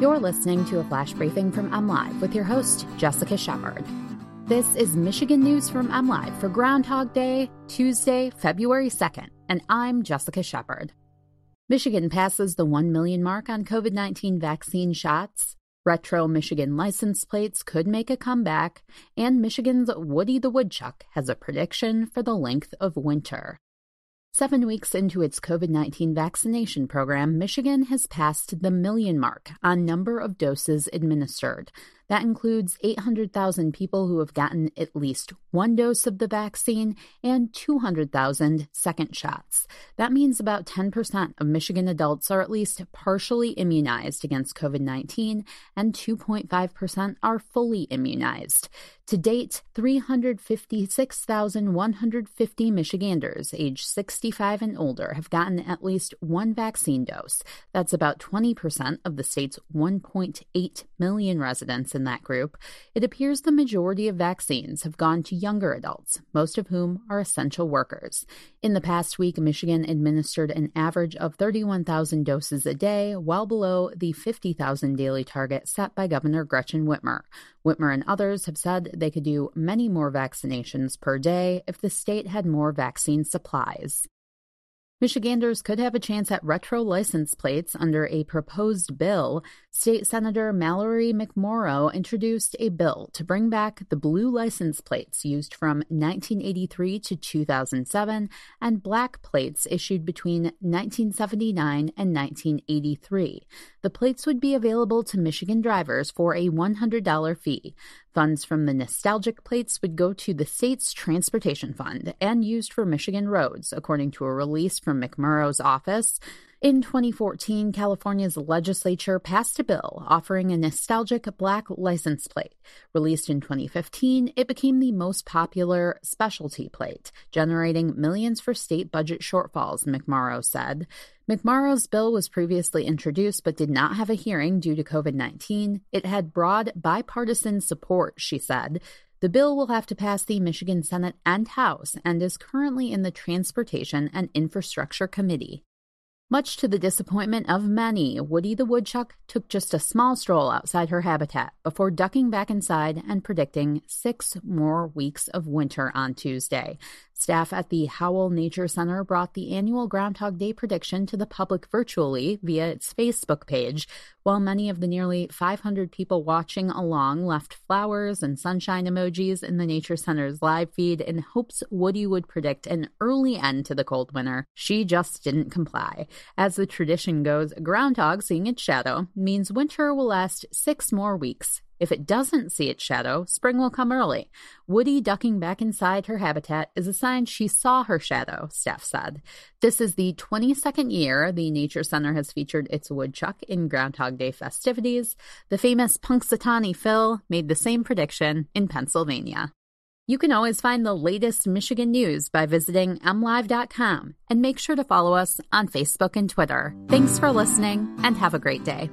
You're listening to a flash briefing from MLive with your host, Jessica Shepard. This is Michigan News from MLive for Groundhog Day, Tuesday, February 2nd, and I'm Jessica Shepard. Michigan passes the 1 million mark on COVID 19 vaccine shots. Retro Michigan license plates could make a comeback, and Michigan's Woody the Woodchuck has a prediction for the length of winter. Seven weeks into its COVID 19 vaccination program, Michigan has passed the million mark on number of doses administered. That includes 800,000 people who have gotten at least one dose of the vaccine and 200,000 second shots. That means about 10% of Michigan adults are at least partially immunized against COVID 19, and 2.5% are fully immunized. To date, 356,150 Michiganders aged 65 and older have gotten at least one vaccine dose. That's about 20% of the state's 1.8 million residents in that group. It appears the majority of vaccines have gone to younger adults, most of whom are essential workers. In the past week, Michigan administered an average of 31,000 doses a day, well below the 50,000 daily target set by Governor Gretchen Whitmer. Whitmer and others have said they could do many more vaccinations per day if the state had more vaccine supplies. Michiganders could have a chance at retro license plates under a proposed bill. State Senator Mallory McMorrow introduced a bill to bring back the blue license plates used from 1983 to 2007 and black plates issued between 1979 and 1983. The plates would be available to Michigan drivers for a $100 fee. Funds from the nostalgic plates would go to the state's transportation fund and used for Michigan roads, according to a release from McMorrow's office. In 2014, California's legislature passed a bill offering a nostalgic black license plate. Released in 2015, it became the most popular specialty plate, generating millions for state budget shortfalls, McMorrow said. McMorrow's bill was previously introduced but did not have a hearing due to COVID 19. It had broad bipartisan support, she said. The bill will have to pass the Michigan Senate and House and is currently in the Transportation and Infrastructure Committee. Much to the disappointment of many, Woody the Woodchuck took just a small stroll outside her habitat before ducking back inside and predicting six more weeks of winter on Tuesday. Staff at the Howell Nature Center brought the annual Groundhog Day prediction to the public virtually via its Facebook page, while many of the nearly 500 people watching along left flowers and sunshine emojis in the Nature Center's live feed in hopes Woody would predict an early end to the cold winter. She just didn't comply. As the tradition goes, groundhog seeing its shadow means winter will last six more weeks. If it doesn't see its shadow, spring will come early. Woody ducking back inside her habitat is a sign she saw her shadow, staff said. This is the 22nd year the Nature Center has featured its woodchuck in Groundhog Day festivities. The famous Punxsutawney Phil made the same prediction in Pennsylvania. You can always find the latest Michigan news by visiting mlive.com and make sure to follow us on Facebook and Twitter. Thanks for listening and have a great day.